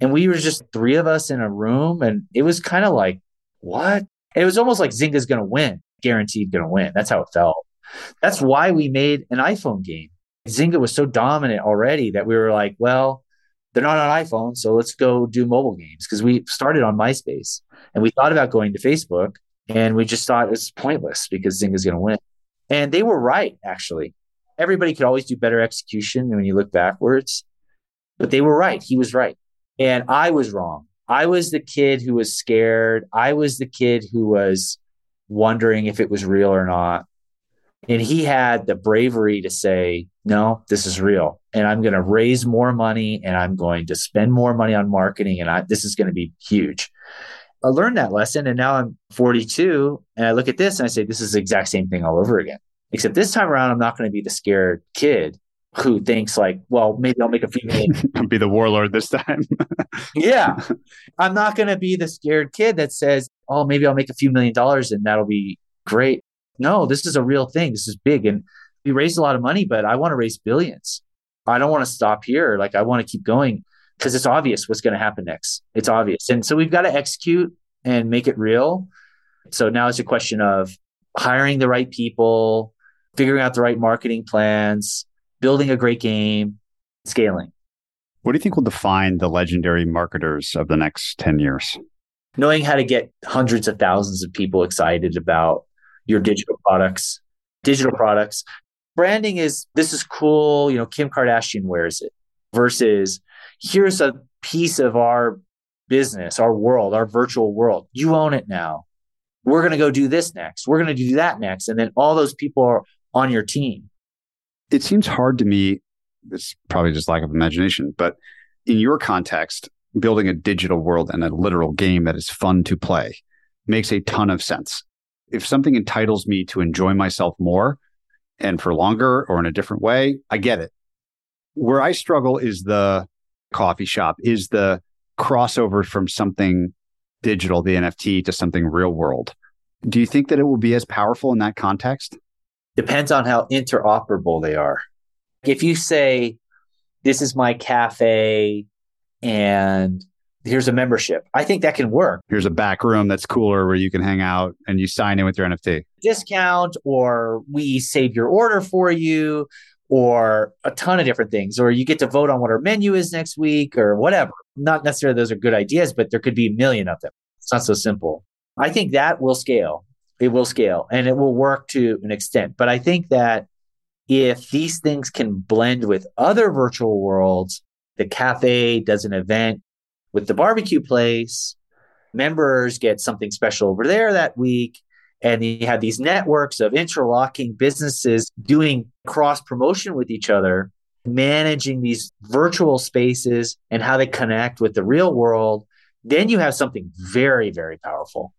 And we were just three of us in a room. And it was kind of like, what? It was almost like Zynga's going to win, guaranteed going to win. That's how it felt. That's why we made an iPhone game. Zynga was so dominant already that we were like, well, they're not on iPhone, so let's go do mobile games because we started on MySpace and we thought about going to Facebook and we just thought it's pointless because Zynga's going to win. And they were right, actually. Everybody could always do better execution when you look backwards, but they were right. He was right. And I was wrong. I was the kid who was scared. I was the kid who was wondering if it was real or not. And he had the bravery to say, no, this is real. And I'm going to raise more money and I'm going to spend more money on marketing. And I, this is going to be huge. I learned that lesson. And now I'm 42 and I look at this and I say, this is the exact same thing all over again. Except this time around, I'm not going to be the scared kid who thinks like, well, maybe I'll make a few million. [laughs] be the warlord this time. [laughs] yeah. I'm not going to be the scared kid that says, oh, maybe I'll make a few million dollars and that'll be great. No, this is a real thing. This is big. And we raised a lot of money, but I want to raise billions. I don't want to stop here. Like I want to keep going because it's obvious what's going to happen next. It's obvious. And so we've got to execute and make it real. So now it's a question of hiring the right people, figuring out the right marketing plans, building a great game, scaling. What do you think will define the legendary marketers of the next 10 years? Knowing how to get hundreds of thousands of people excited about your digital products, digital products. Branding is this is cool, you know, Kim Kardashian wears it versus here's a piece of our business, our world, our virtual world. You own it now. We're going to go do this next. We're going to do that next. And then all those people are on your team it seems hard to me. It's probably just lack of imagination, but in your context, building a digital world and a literal game that is fun to play makes a ton of sense. If something entitles me to enjoy myself more and for longer or in a different way, I get it. Where I struggle is the coffee shop, is the crossover from something digital, the NFT, to something real world. Do you think that it will be as powerful in that context? depends on how interoperable they are. If you say, this is my cafe and here's a membership, I think that can work. Here's a back room that's cooler where you can hang out and you sign in with your NFT. Discount, or we save your order for you, or a ton of different things, or you get to vote on what our menu is next week, or whatever. Not necessarily those are good ideas, but there could be a million of them. It's not so simple. I think that will scale it will scale and it will work to an extent. But I think that if these things can blend with other virtual worlds, the cafe does an event with the barbecue place, members get something special over there that week. And you have these networks of interlocking businesses doing cross promotion with each other, managing these virtual spaces and how they connect with the real world. Then you have something very, very powerful.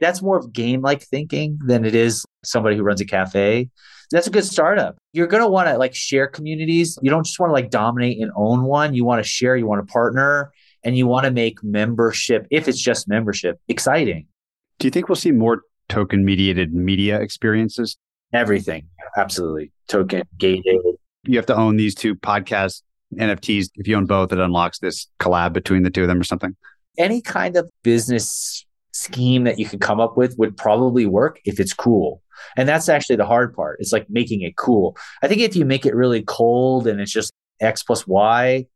That's more of game like thinking than it is somebody who runs a cafe. That's a good startup. You're going to want to like share communities. You don't just want to like dominate and own one. You want to share, you want to partner, and you want to make membership, if it's just membership, exciting. Do you think we'll see more token mediated media experiences? Everything. Absolutely. Token gated. You have to own these two podcast NFTs. If you own both, it unlocks this collab between the two of them or something. Any kind of business scheme that you can come up with would probably work if it's cool. And that's actually the hard part. It's like making it cool. I think if you make it really cold and it's just X plus Y,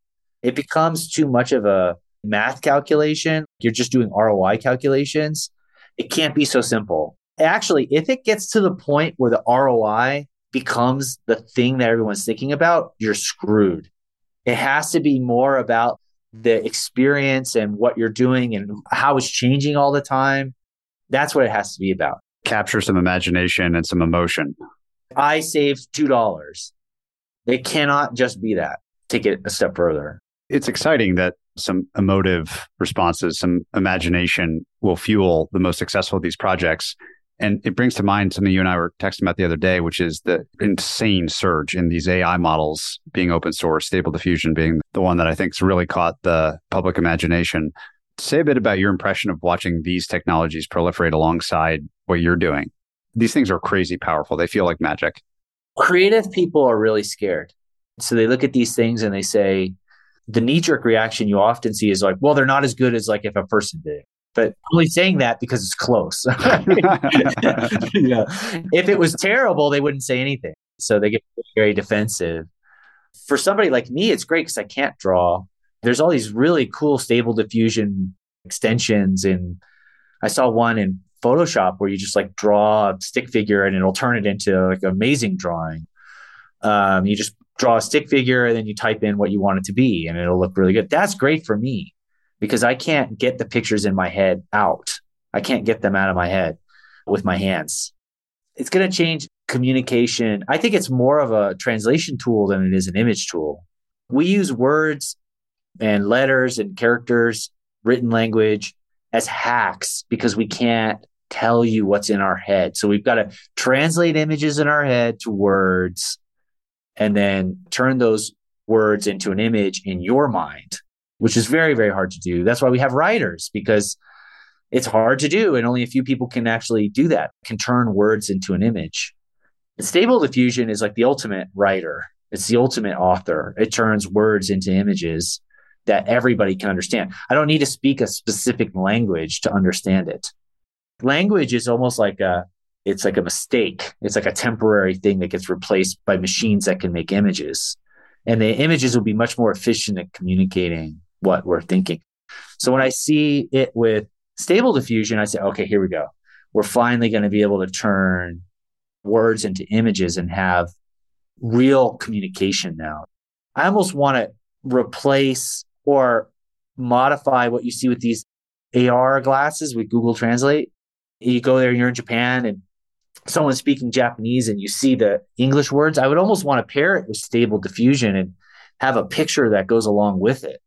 it becomes too much of a math calculation. You're just doing ROI calculations. It can't be so simple. Actually, if it gets to the point where the ROI becomes the thing that everyone's thinking about, you're screwed. It has to be more about the experience and what you're doing and how it's changing all the time. That's what it has to be about. Capture some imagination and some emotion. I saved $2. It cannot just be that. Take it a step further. It's exciting that some emotive responses, some imagination will fuel the most successful of these projects. And it brings to mind something you and I were texting about the other day, which is the insane surge in these AI models being open source, stable diffusion being the one that I think's really caught the public imagination. Say a bit about your impression of watching these technologies proliferate alongside what you're doing. These things are crazy powerful. They feel like magic. Creative people are really scared. So they look at these things and they say, the knee jerk reaction you often see is like, well, they're not as good as like if a person did but only saying that because it's close. [laughs] yeah. If it was terrible, they wouldn't say anything. So they get very defensive. For somebody like me, it's great because I can't draw. There's all these really cool stable diffusion extensions. And I saw one in Photoshop where you just like draw a stick figure and it'll turn it into like amazing drawing. Um, you just draw a stick figure and then you type in what you want it to be and it'll look really good. That's great for me because I can't get the pictures in my head out. I can't get them out of my head with my hands. It's going to change communication. I think it's more of a translation tool than it is an image tool. We use words and letters and characters, written language as hacks because we can't tell you what's in our head. So we've got to translate images in our head to words and then turn those words into an image in your mind which is very, very hard to do. That's why we have writers because it's hard to do and only a few people can actually do that, can turn words into an image. Stable diffusion is like the ultimate writer. It's the ultimate author. It turns words into images that everybody can understand. I don't need to speak a specific language to understand it. Language is almost like a it's like a mistake. It's like a temporary thing that gets replaced by machines that can make images. And the images will be much more efficient at communicating what we're thinking. So when I see it with stable diffusion, I say, okay, here we go. We're finally going to be able to turn words into images and have real communication now. I almost want to replace or modify what you see with these AR glasses with Google Translate. You go there and you're in Japan and someone's speaking Japanese and you see the English words. I would almost want to pair it with stable diffusion and have a picture that goes along with it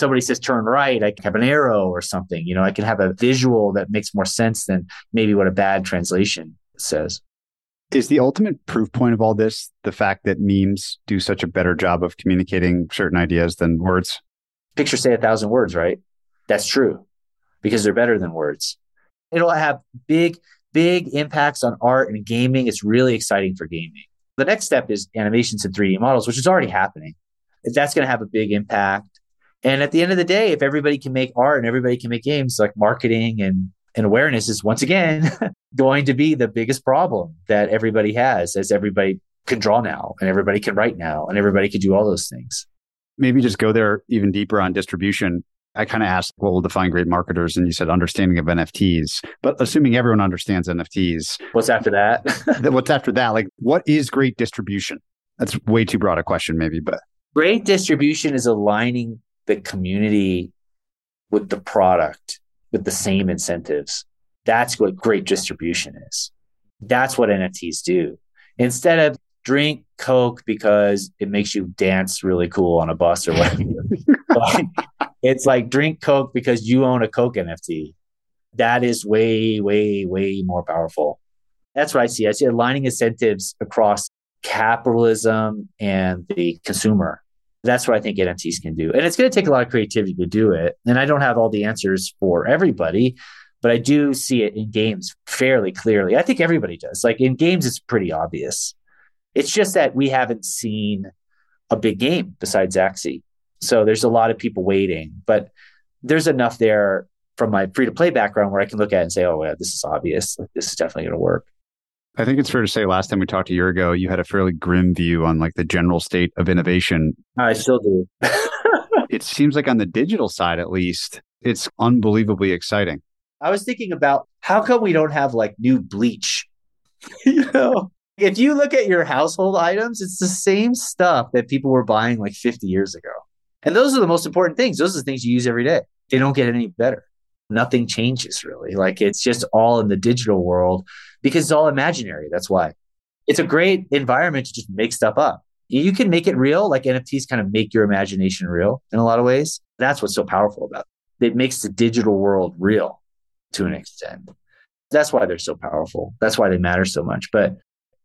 somebody says turn right, I can have an arrow or something. You know, I can have a visual that makes more sense than maybe what a bad translation says. Is the ultimate proof point of all this the fact that memes do such a better job of communicating certain ideas than words? Pictures say a thousand words, right? That's true because they're better than words. It'll have big, big impacts on art and gaming. It's really exciting for gaming. The next step is animations and 3D models, which is already happening. That's going to have a big impact. And at the end of the day, if everybody can make art and everybody can make games, like marketing and, and awareness is once again [laughs] going to be the biggest problem that everybody has as everybody can draw now and everybody can write now and everybody can do all those things. Maybe just go there even deeper on distribution. I kind of asked what will define great marketers, and you said understanding of NFTs. But assuming everyone understands NFTs, what's after that? [laughs] what's after that? Like, what is great distribution? That's way too broad a question, maybe, but great distribution is aligning the community with the product with the same incentives. That's what great distribution is. That's what NFTs do. Instead of drink Coke because it makes you dance really cool on a bus or whatever, [laughs] [laughs] it's like drink Coke because you own a Coke NFT. That is way, way, way more powerful. That's what I see. I see aligning incentives across capitalism and the consumer that's what I think NFTs can do. And it's going to take a lot of creativity to do it. And I don't have all the answers for everybody, but I do see it in games fairly clearly. I think everybody does. Like in games, it's pretty obvious. It's just that we haven't seen a big game besides Axie. So there's a lot of people waiting, but there's enough there from my free to play background where I can look at it and say, oh, yeah, this is obvious. This is definitely going to work. I think it's fair to say last time we talked a year ago, you had a fairly grim view on like the general state of innovation. I still do. [laughs] it seems like on the digital side, at least, it's unbelievably exciting. I was thinking about how come we don't have like new bleach? [laughs] you know, if you look at your household items, it's the same stuff that people were buying like 50 years ago. And those are the most important things. Those are the things you use every day. They don't get any better. Nothing changes really. Like it's just all in the digital world because it's all imaginary. That's why it's a great environment to just make stuff up. You can make it real, like NFTs kind of make your imagination real in a lot of ways. That's what's so powerful about it. It makes the digital world real to an extent. That's why they're so powerful. That's why they matter so much. But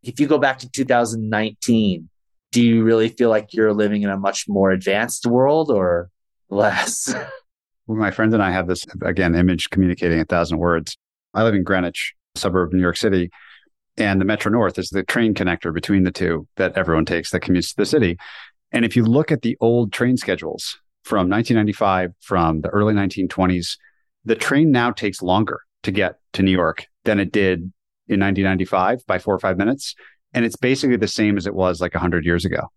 if you go back to 2019, do you really feel like you're living in a much more advanced world or less? [laughs] My friends and I have this, again, image communicating a thousand words. I live in Greenwich, suburb of New York City, and the Metro North is the train connector between the two that everyone takes that commutes to the city. And if you look at the old train schedules from 1995, from the early 1920s, the train now takes longer to get to New York than it did in 1995 by four or five minutes. And it's basically the same as it was like 100 years ago.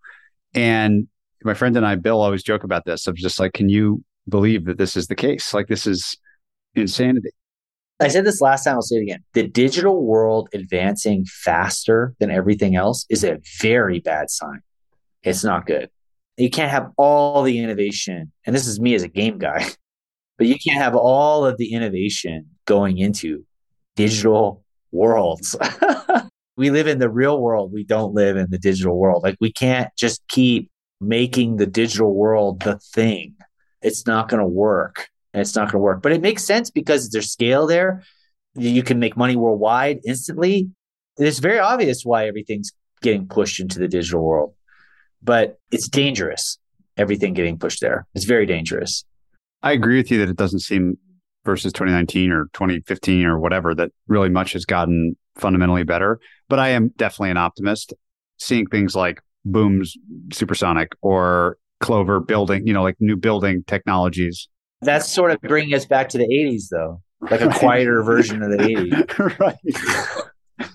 And my friend and I, Bill, always joke about this of just like, can you believe that this is the case? Like, this is insanity. I said this last time, I'll say it again. The digital world advancing faster than everything else is a very bad sign. It's not good. You can't have all the innovation. And this is me as a game guy, [laughs] but you can't have all of the innovation going into digital worlds. [laughs] we live in the real world. We don't live in the digital world. Like we can't just keep making the digital world the thing. It's not going to work and it's not going to work. But it makes sense because there's scale there. You can make money worldwide instantly. It's very obvious why everything's getting pushed into the digital world, but it's dangerous. Everything getting pushed there. It's very dangerous. I agree with you that it doesn't seem versus 2019 or 2015 or whatever that really much has gotten fundamentally better. But I am definitely an optimist. Seeing things like Booms Supersonic or Clover building, you know, like new building technologies that's sort of bringing us back to the 80s, though, like a quieter version of the [laughs] 80s. right.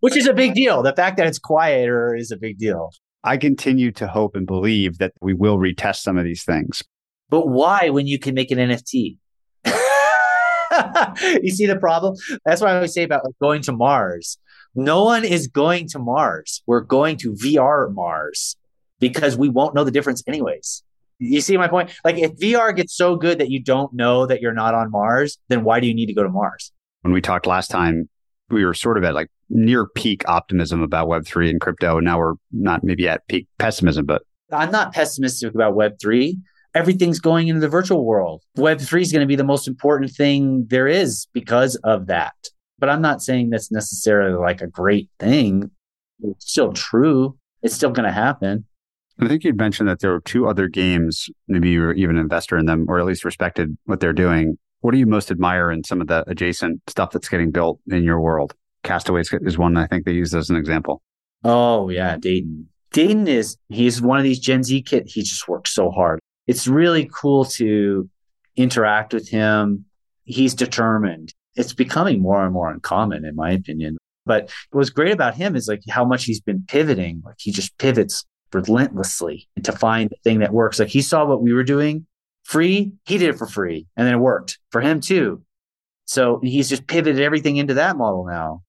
Which is a big deal. The fact that it's quieter is a big deal. I continue to hope and believe that we will retest some of these things. But why when you can make an NFT? [laughs] you see the problem? That's what I always say about going to Mars. No one is going to Mars. We're going to VR Mars because we won't know the difference anyways. You see my point? Like if VR gets so good that you don't know that you're not on Mars, then why do you need to go to Mars? When we talked last time, we were sort of at like near peak optimism about Web3 and crypto. And now we're not maybe at peak pessimism, but I'm not pessimistic about Web3. Everything's going into the virtual world. Web3 is going to be the most important thing there is because of that. But I'm not saying that's necessarily like a great thing. It's still true. It's still going to happen. I think you'd mentioned that there were two other games. Maybe you were even an investor in them, or at least respected what they're doing. What do you most admire in some of the adjacent stuff that's getting built in your world? Castaways is one I think they use as an example. Oh yeah, Dayton. Dayton is he's one of these Gen Z kids. He just works so hard. It's really cool to interact with him. He's determined. It's becoming more and more uncommon, in my opinion. But what's great about him is like how much he's been pivoting. Like he just pivots relentlessly to find the thing that works. Like he saw what we were doing free, he did it for free, and then it worked for him too. So he's just pivoted everything into that model now.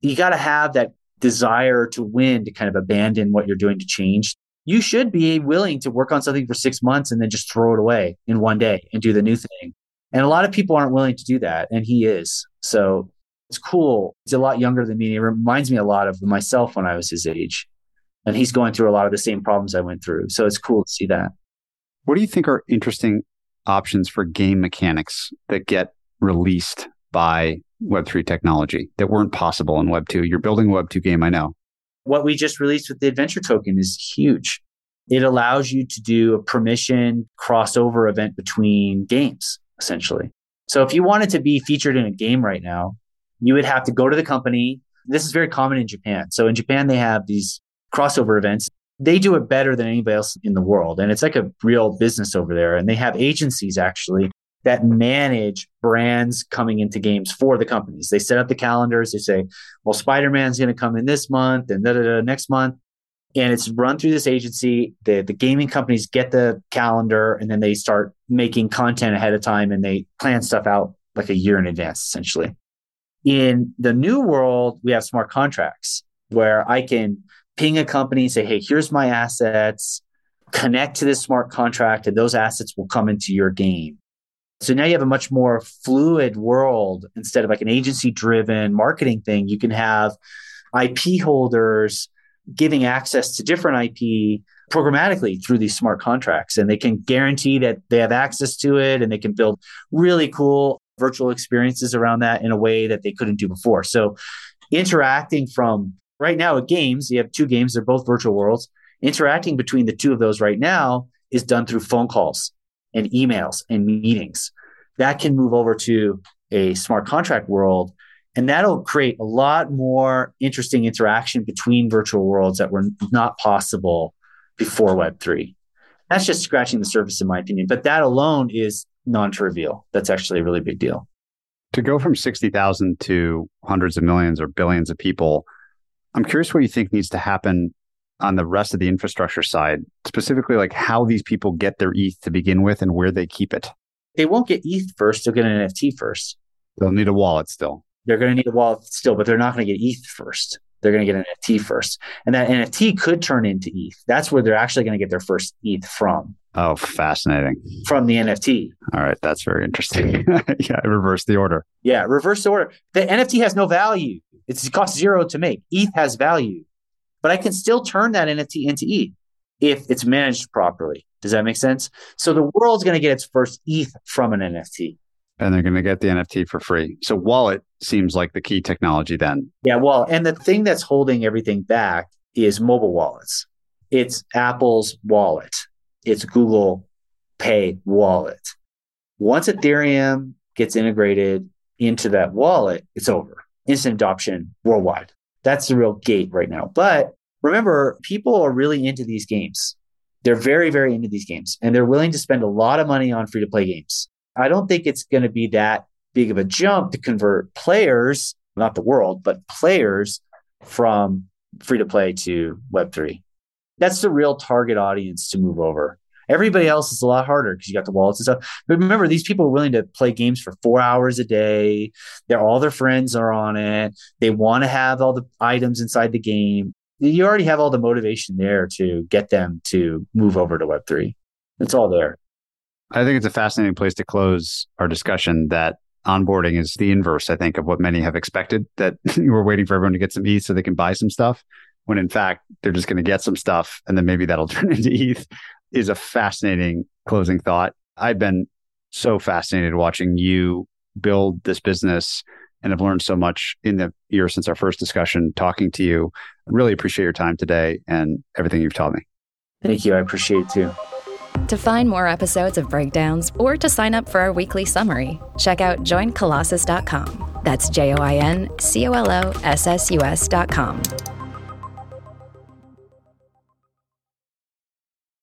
You got to have that desire to win to kind of abandon what you're doing to change. You should be willing to work on something for six months and then just throw it away in one day and do the new thing. And a lot of people aren't willing to do that. And he is. So it's cool. He's a lot younger than me. It reminds me a lot of myself when I was his age and he's going through a lot of the same problems I went through. So it's cool to see that. What do you think are interesting options for game mechanics that get released by Web3 technology that weren't possible in Web2? You're building a Web2 game, I know. What we just released with the adventure token is huge. It allows you to do a permission crossover event between games, essentially. So if you wanted to be featured in a game right now, you would have to go to the company. This is very common in Japan. So in Japan, they have these crossover events. They do it better than anybody else in the world. And it's like a real business over there. And they have agencies actually that manage brands coming into games for the companies. They set up the calendars. They say, well, Spider Man's going to come in this month and da, da, da, next month. And it's run through this agency. The, the gaming companies get the calendar and then they start making content ahead of time and they plan stuff out like a year in advance, essentially. In the new world, we have smart contracts where I can ping a company, and say, hey, here's my assets, connect to this smart contract, and those assets will come into your game. So now you have a much more fluid world instead of like an agency driven marketing thing. You can have IP holders giving access to different IP programmatically through these smart contracts. And they can guarantee that they have access to it and they can build really cool virtual experiences around that in a way that they couldn't do before. So interacting from right now at games, you have two games, they're both virtual worlds. Interacting between the two of those right now is done through phone calls and emails and meetings. That can move over to a smart contract world and that'll create a lot more interesting interaction between virtual worlds that were not possible before Web3. That's just scratching the surface, in my opinion. But that alone is non trivial. That's actually a really big deal. To go from 60,000 to hundreds of millions or billions of people, I'm curious what you think needs to happen on the rest of the infrastructure side, specifically like how these people get their ETH to begin with and where they keep it. They won't get ETH first, they'll get an NFT first. They'll need a wallet still they're going to need a wallet still, but they're not going to get ETH first. They're going to get an NFT first. And that NFT could turn into ETH. That's where they're actually going to get their first ETH from. Oh, fascinating. From the NFT. All right. That's very interesting. [laughs] yeah. Reverse the order. Yeah. Reverse the order. The NFT has no value. It's, it costs zero to make. ETH has value, but I can still turn that NFT into ETH if it's managed properly. Does that make sense? So the world's going to get its first ETH from an NFT and they're going to get the NFT for free. So wallet seems like the key technology then. Yeah, well, and the thing that's holding everything back is mobile wallets. It's Apple's wallet. It's Google Pay wallet. Once Ethereum gets integrated into that wallet, it's over. Instant adoption worldwide. That's the real gate right now. But remember, people are really into these games. They're very, very into these games and they're willing to spend a lot of money on free to play games. I don't think it's going to be that big of a jump to convert players, not the world, but players from free to play to Web3. That's the real target audience to move over. Everybody else is a lot harder because you got the wallets and stuff. But remember, these people are willing to play games for four hours a day. They're all their friends are on it. They want to have all the items inside the game. You already have all the motivation there to get them to move over to Web3. It's all there. I think it's a fascinating place to close our discussion that onboarding is the inverse, I think, of what many have expected that [laughs] we're waiting for everyone to get some ETH so they can buy some stuff. When in fact, they're just going to get some stuff and then maybe that'll [laughs] turn into ETH is a fascinating closing thought. I've been so fascinated watching you build this business and have learned so much in the year since our first discussion talking to you. I really appreciate your time today and everything you've taught me. Thank you. I appreciate it too. To find more episodes of Breakdowns or to sign up for our weekly summary, check out joincolossus.com. That's J O I N C O L O S S U S.com.